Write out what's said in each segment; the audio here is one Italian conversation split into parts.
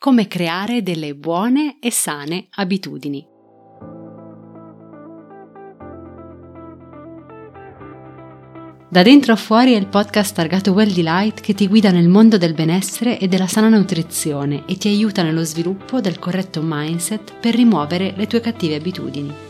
come creare delle buone e sane abitudini. Da dentro a fuori è il podcast targato Well Delight che ti guida nel mondo del benessere e della sana nutrizione e ti aiuta nello sviluppo del corretto mindset per rimuovere le tue cattive abitudini.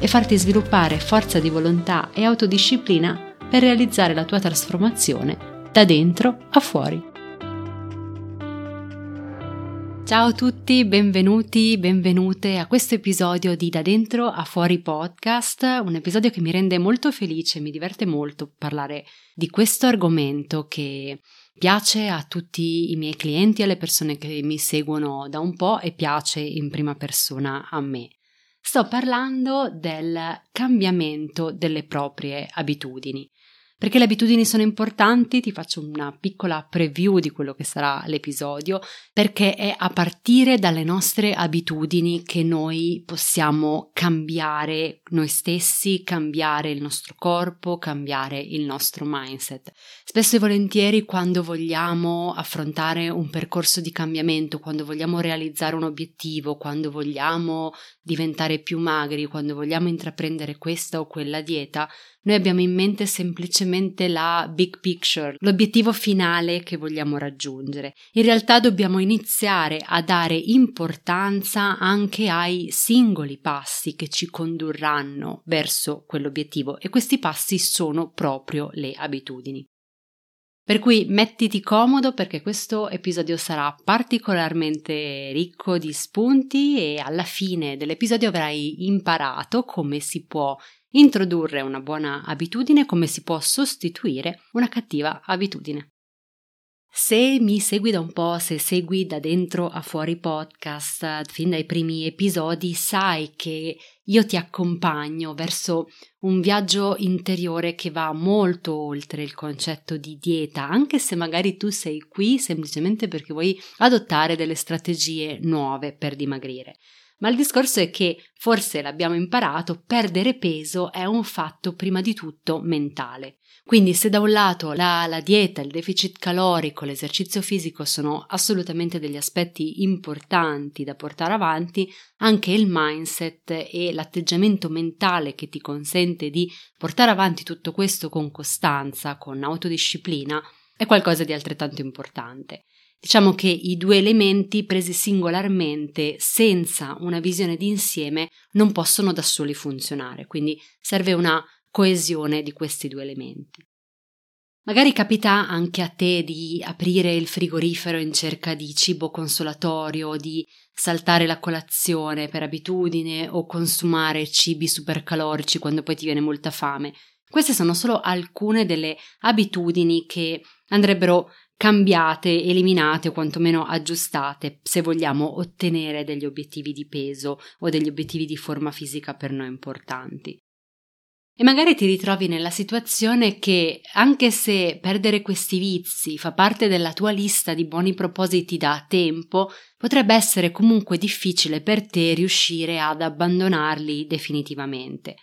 e farti sviluppare forza di volontà e autodisciplina per realizzare la tua trasformazione da dentro a fuori. Ciao a tutti, benvenuti, benvenute a questo episodio di Da dentro a fuori podcast, un episodio che mi rende molto felice, mi diverte molto parlare di questo argomento che piace a tutti i miei clienti, alle persone che mi seguono da un po' e piace in prima persona a me. Sto parlando del cambiamento delle proprie abitudini. Perché le abitudini sono importanti, ti faccio una piccola preview di quello che sarà l'episodio, perché è a partire dalle nostre abitudini che noi possiamo cambiare noi stessi, cambiare il nostro corpo, cambiare il nostro mindset. Spesso e volentieri quando vogliamo affrontare un percorso di cambiamento, quando vogliamo realizzare un obiettivo, quando vogliamo diventare più magri, quando vogliamo intraprendere questa o quella dieta, noi abbiamo in mente semplicemente la big picture, l'obiettivo finale che vogliamo raggiungere. In realtà dobbiamo iniziare a dare importanza anche ai singoli passi che ci condurranno verso quell'obiettivo e questi passi sono proprio le abitudini. Per cui mettiti comodo perché questo episodio sarà particolarmente ricco di spunti e alla fine dell'episodio avrai imparato come si può introdurre una buona abitudine, come si può sostituire una cattiva abitudine. Se mi segui da un po', se segui da dentro a fuori podcast fin dai primi episodi, sai che io ti accompagno verso un viaggio interiore che va molto oltre il concetto di dieta, anche se magari tu sei qui semplicemente perché vuoi adottare delle strategie nuove per dimagrire. Ma il discorso è che, forse l'abbiamo imparato, perdere peso è un fatto prima di tutto mentale. Quindi se da un lato la, la, dieta, il deficit calorico, l'esercizio fisico sono assolutamente degli aspetti importanti da portare avanti, anche il mindset e l'atteggiamento mentale che ti consente di portare avanti tutto questo con costanza, con autodisciplina, è qualcosa di altrettanto importante. Diciamo che i due elementi presi singolarmente, senza una visione d'insieme, non possono da soli funzionare, quindi serve una coesione di questi due elementi. Magari capita anche a te di aprire il frigorifero in cerca di cibo consolatorio, di saltare la colazione per abitudine o consumare cibi supercalorici quando poi ti viene molta fame. Queste sono solo alcune delle abitudini che andrebbero cambiate, eliminate o quantomeno aggiustate se vogliamo ottenere degli obiettivi di peso o degli obiettivi di forma fisica per noi importanti. E magari ti ritrovi nella situazione che, anche se perdere questi vizi fa parte della tua lista di buoni propositi da tempo, potrebbe essere comunque difficile per te riuscire ad abbandonarli definitivamente.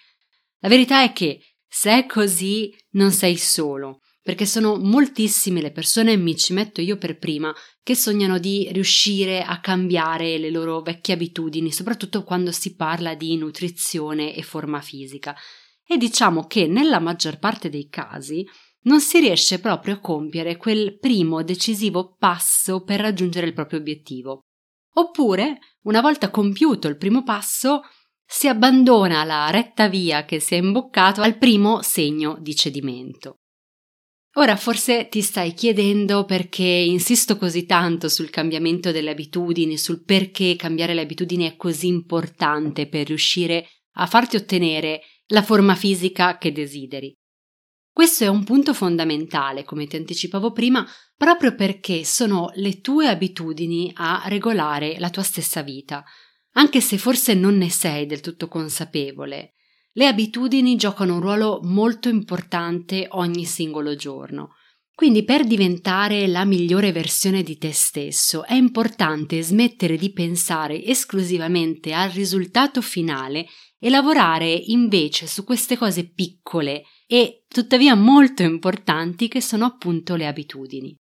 La verità è che, se è così, non sei solo perché sono moltissime le persone, mi ci metto io per prima, che sognano di riuscire a cambiare le loro vecchie abitudini, soprattutto quando si parla di nutrizione e forma fisica. E diciamo che nella maggior parte dei casi non si riesce proprio a compiere quel primo decisivo passo per raggiungere il proprio obiettivo. Oppure, una volta compiuto il primo passo, si abbandona la retta via che si è imboccato al primo segno di cedimento. Ora forse ti stai chiedendo perché insisto così tanto sul cambiamento delle abitudini, sul perché cambiare le abitudini è così importante per riuscire a farti ottenere la forma fisica che desideri. Questo è un punto fondamentale, come ti anticipavo prima, proprio perché sono le tue abitudini a regolare la tua stessa vita, anche se forse non ne sei del tutto consapevole. Le abitudini giocano un ruolo molto importante ogni singolo giorno. Quindi per diventare la migliore versione di te stesso è importante smettere di pensare esclusivamente al risultato finale e lavorare invece su queste cose piccole e tuttavia molto importanti che sono appunto le abitudini.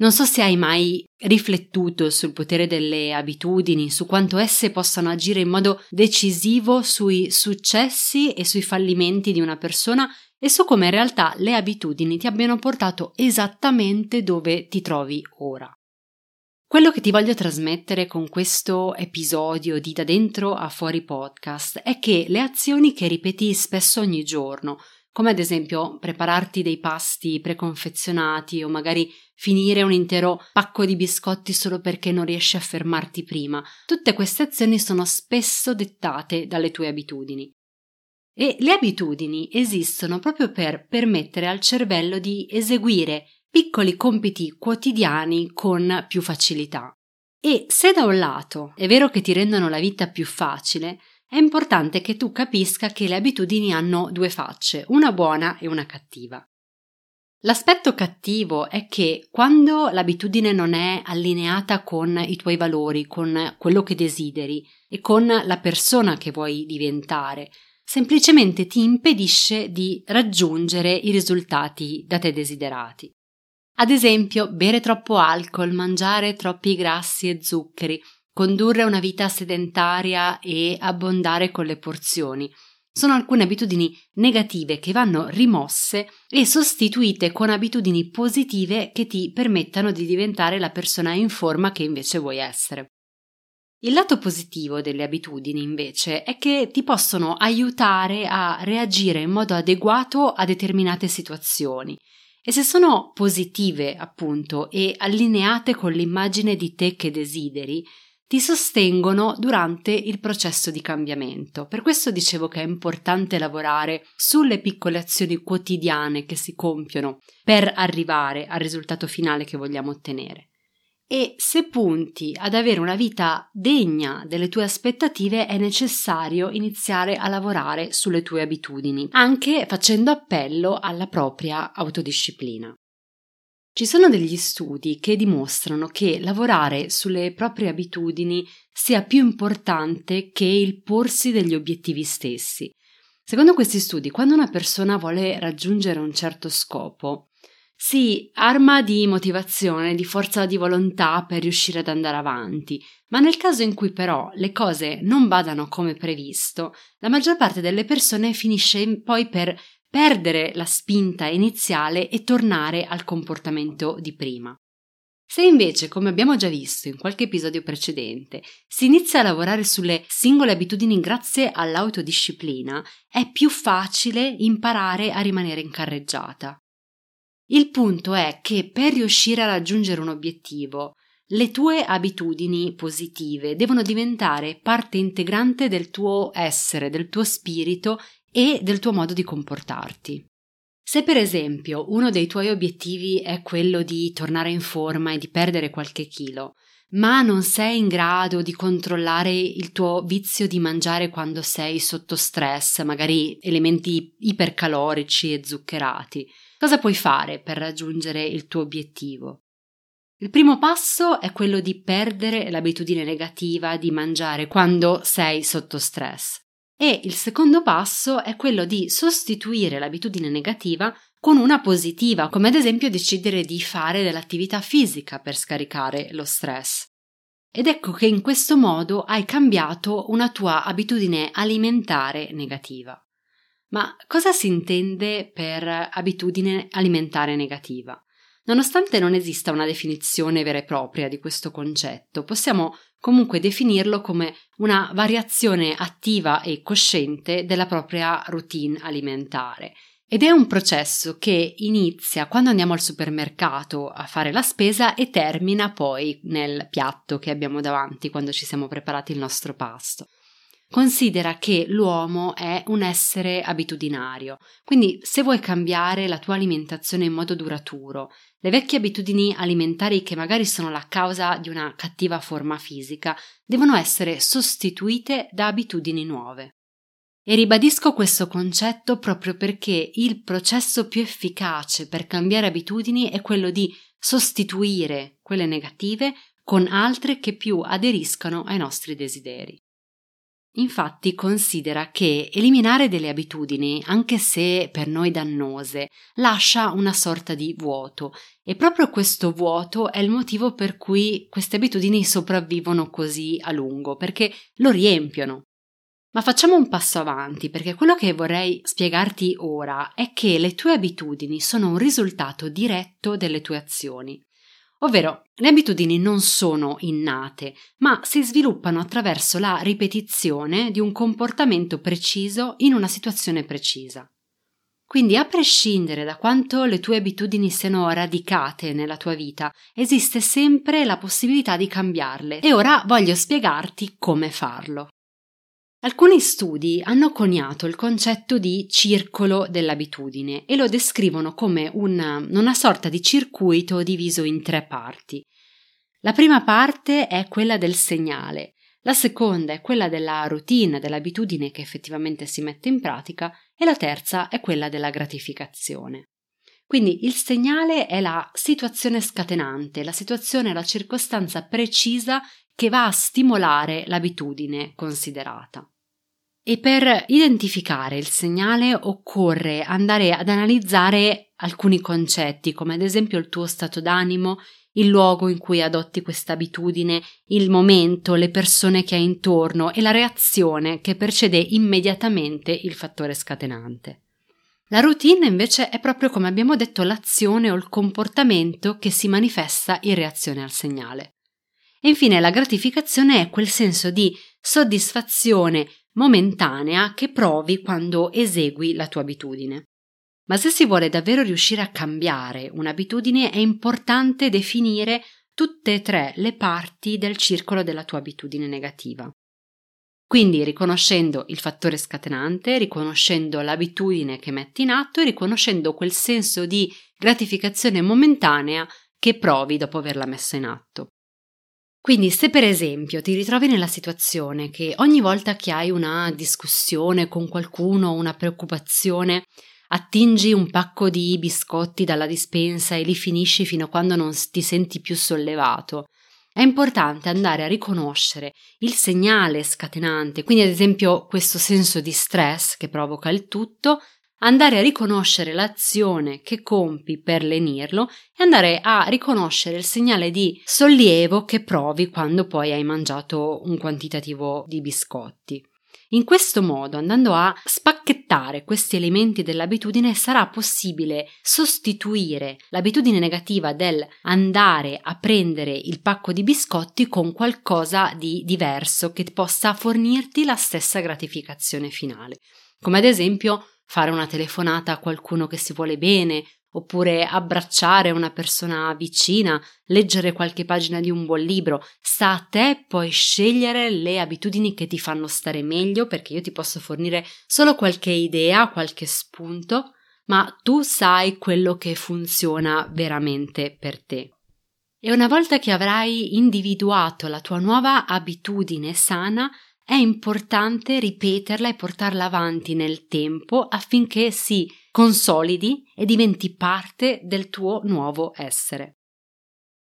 Non so se hai mai riflettuto sul potere delle abitudini, su quanto esse possano agire in modo decisivo sui successi e sui fallimenti di una persona e su come in realtà le abitudini ti abbiano portato esattamente dove ti trovi ora. Quello che ti voglio trasmettere con questo episodio di Da dentro a fuori podcast è che le azioni che ripeti spesso ogni giorno, come ad esempio prepararti dei pasti preconfezionati o magari finire un intero pacco di biscotti solo perché non riesci a fermarti prima. Tutte queste azioni sono spesso dettate dalle tue abitudini. E le abitudini esistono proprio per permettere al cervello di eseguire piccoli compiti quotidiani con più facilità. E se da un lato è vero che ti rendono la vita più facile, è importante che tu capisca che le abitudini hanno due facce, una buona e una cattiva. L'aspetto cattivo è che quando l'abitudine non è allineata con i tuoi valori, con quello che desideri e con la persona che vuoi diventare, semplicemente ti impedisce di raggiungere i risultati da te desiderati. Ad esempio, bere troppo alcol, mangiare troppi grassi e zuccheri, condurre una vita sedentaria e abbondare con le porzioni. Sono alcune abitudini negative che vanno rimosse e sostituite con abitudini positive che ti permettano di diventare la persona in forma che invece vuoi essere. Il lato positivo delle abitudini, invece, è che ti possono aiutare a reagire in modo adeguato a determinate situazioni. E se sono positive, appunto, e allineate con l'immagine di te che desideri, ti sostengono durante il processo di cambiamento. Per questo dicevo che è importante lavorare sulle piccole azioni quotidiane che si compiono per arrivare al risultato finale che vogliamo ottenere. E se punti ad avere una vita degna delle tue aspettative è necessario iniziare a lavorare sulle tue abitudini, anche facendo appello alla propria autodisciplina. Ci sono degli studi che dimostrano che lavorare sulle proprie abitudini sia più importante che il porsi degli obiettivi stessi. Secondo questi studi, quando una persona vuole raggiungere un certo scopo, si arma di motivazione, di forza di volontà per riuscire ad andare avanti, ma nel caso in cui però le cose non vadano come previsto, la maggior parte delle persone finisce poi per perdere la spinta iniziale e tornare al comportamento di prima. Se invece, come abbiamo già visto in qualche episodio precedente, si inizia a lavorare sulle singole abitudini grazie all'autodisciplina, è più facile imparare a rimanere in carreggiata. Il punto è che per riuscire a raggiungere un obiettivo, le tue abitudini positive devono diventare parte integrante del tuo essere, del tuo spirito e del tuo modo di comportarti. Se per esempio uno dei tuoi obiettivi è quello di tornare in forma e di perdere qualche chilo, ma non sei in grado di controllare il tuo vizio di mangiare quando sei sotto stress, magari elementi ipercalorici e zuccherati, cosa puoi fare per raggiungere il tuo obiettivo? Il primo passo è quello di perdere l'abitudine negativa di mangiare quando sei sotto stress. E il secondo passo è quello di sostituire l'abitudine negativa con una positiva, come ad esempio decidere di fare dell'attività fisica per scaricare lo stress. Ed ecco che in questo modo hai cambiato una tua abitudine alimentare negativa. Ma cosa si intende per abitudine alimentare negativa? Nonostante non esista una definizione vera e propria di questo concetto, possiamo comunque definirlo come una variazione attiva e cosciente della propria routine alimentare. Ed è un processo che inizia quando andiamo al supermercato a fare la spesa e termina poi nel piatto che abbiamo davanti quando ci siamo preparati il nostro pasto. Considera che l'uomo è un essere abitudinario, quindi se vuoi cambiare la tua alimentazione in modo duraturo, le vecchie abitudini alimentari che magari sono la causa di una cattiva forma fisica devono essere sostituite da abitudini nuove. E ribadisco questo concetto proprio perché il processo più efficace per cambiare abitudini è quello di sostituire quelle negative con altre che più aderiscano ai nostri desideri. Infatti considera che eliminare delle abitudini, anche se per noi dannose, lascia una sorta di vuoto e proprio questo vuoto è il motivo per cui queste abitudini sopravvivono così a lungo, perché lo riempiono. Ma facciamo un passo avanti perché quello che vorrei spiegarti ora è che le tue abitudini sono un risultato diretto delle tue azioni. Ovvero, le abitudini non sono innate, ma si sviluppano attraverso la ripetizione di un comportamento preciso in una situazione precisa. Quindi, a prescindere da quanto le tue abitudini siano radicate nella tua vita, esiste sempre la possibilità di cambiarle e ora voglio spiegarti come farlo. Alcuni studi hanno coniato il concetto di circolo dell'abitudine e lo descrivono come una, una sorta di circuito diviso in tre parti. La prima parte è quella del segnale, la seconda è quella della routine, dell'abitudine che effettivamente si mette in pratica e la terza è quella della gratificazione. Quindi il segnale è la situazione scatenante, la situazione, la circostanza precisa che va a stimolare l'abitudine considerata. E per identificare il segnale occorre andare ad analizzare alcuni concetti, come ad esempio il tuo stato d'animo, il luogo in cui adotti questa abitudine, il momento, le persone che hai intorno e la reazione che precede immediatamente il fattore scatenante. La routine invece è proprio come abbiamo detto l'azione o il comportamento che si manifesta in reazione al segnale. E infine la gratificazione è quel senso di soddisfazione momentanea che provi quando esegui la tua abitudine. Ma se si vuole davvero riuscire a cambiare un'abitudine è importante definire tutte e tre le parti del circolo della tua abitudine negativa. Quindi riconoscendo il fattore scatenante, riconoscendo l'abitudine che metti in atto e riconoscendo quel senso di gratificazione momentanea che provi dopo averla messa in atto. Quindi se per esempio ti ritrovi nella situazione che ogni volta che hai una discussione con qualcuno, una preoccupazione, attingi un pacco di biscotti dalla dispensa e li finisci fino a quando non ti senti più sollevato, è importante andare a riconoscere il segnale scatenante, quindi ad esempio questo senso di stress che provoca il tutto, andare a riconoscere l'azione che compi per lenirlo e andare a riconoscere il segnale di sollievo che provi quando poi hai mangiato un quantitativo di biscotti. In questo modo, andando a spacchettare questi elementi dell'abitudine, sarà possibile sostituire l'abitudine negativa del andare a prendere il pacco di biscotti con qualcosa di diverso che possa fornirti la stessa gratificazione finale. Come ad esempio fare una telefonata a qualcuno che si vuole bene, oppure abbracciare una persona vicina, leggere qualche pagina di un buon libro. Sta a te poi scegliere le abitudini che ti fanno stare meglio, perché io ti posso fornire solo qualche idea, qualche spunto, ma tu sai quello che funziona veramente per te. E una volta che avrai individuato la tua nuova abitudine sana, è importante ripeterla e portarla avanti nel tempo affinché si consolidi e diventi parte del tuo nuovo essere.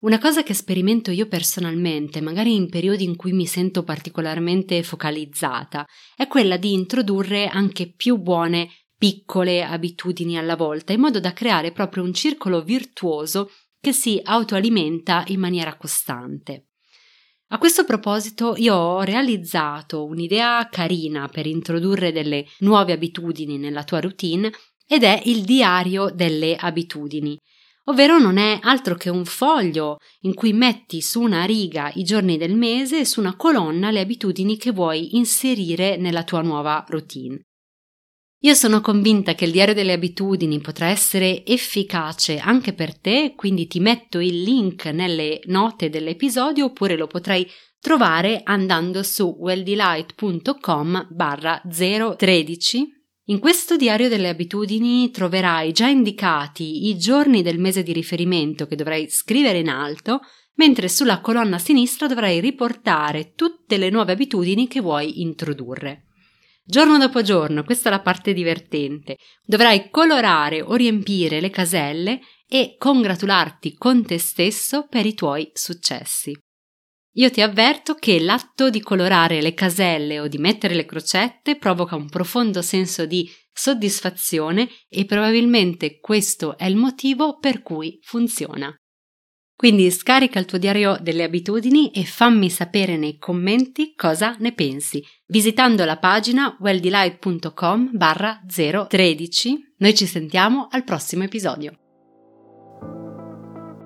Una cosa che sperimento io personalmente, magari in periodi in cui mi sento particolarmente focalizzata, è quella di introdurre anche più buone piccole abitudini alla volta, in modo da creare proprio un circolo virtuoso che si autoalimenta in maniera costante. A questo proposito io ho realizzato un'idea carina per introdurre delle nuove abitudini nella tua routine ed è il diario delle abitudini, ovvero non è altro che un foglio in cui metti su una riga i giorni del mese e su una colonna le abitudini che vuoi inserire nella tua nuova routine. Io sono convinta che il diario delle abitudini potrà essere efficace anche per te, quindi ti metto il link nelle note dell'episodio oppure lo potrai trovare andando su welldelight.com barra 013 in questo diario delle abitudini troverai già indicati i giorni del mese di riferimento che dovrai scrivere in alto, mentre sulla colonna sinistra dovrai riportare tutte le nuove abitudini che vuoi introdurre. Giorno dopo giorno, questa è la parte divertente, dovrai colorare o riempire le caselle e congratularti con te stesso per i tuoi successi. Io ti avverto che l'atto di colorare le caselle o di mettere le crocette provoca un profondo senso di soddisfazione e probabilmente questo è il motivo per cui funziona. Quindi scarica il tuo diario delle abitudini e fammi sapere nei commenti cosa ne pensi, visitando la pagina welldelight.com barra 013. Noi ci sentiamo al prossimo episodio.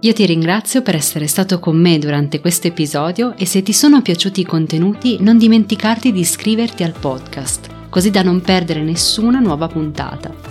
Io ti ringrazio per essere stato con me durante questo episodio e se ti sono piaciuti i contenuti non dimenticarti di iscriverti al podcast, così da non perdere nessuna nuova puntata.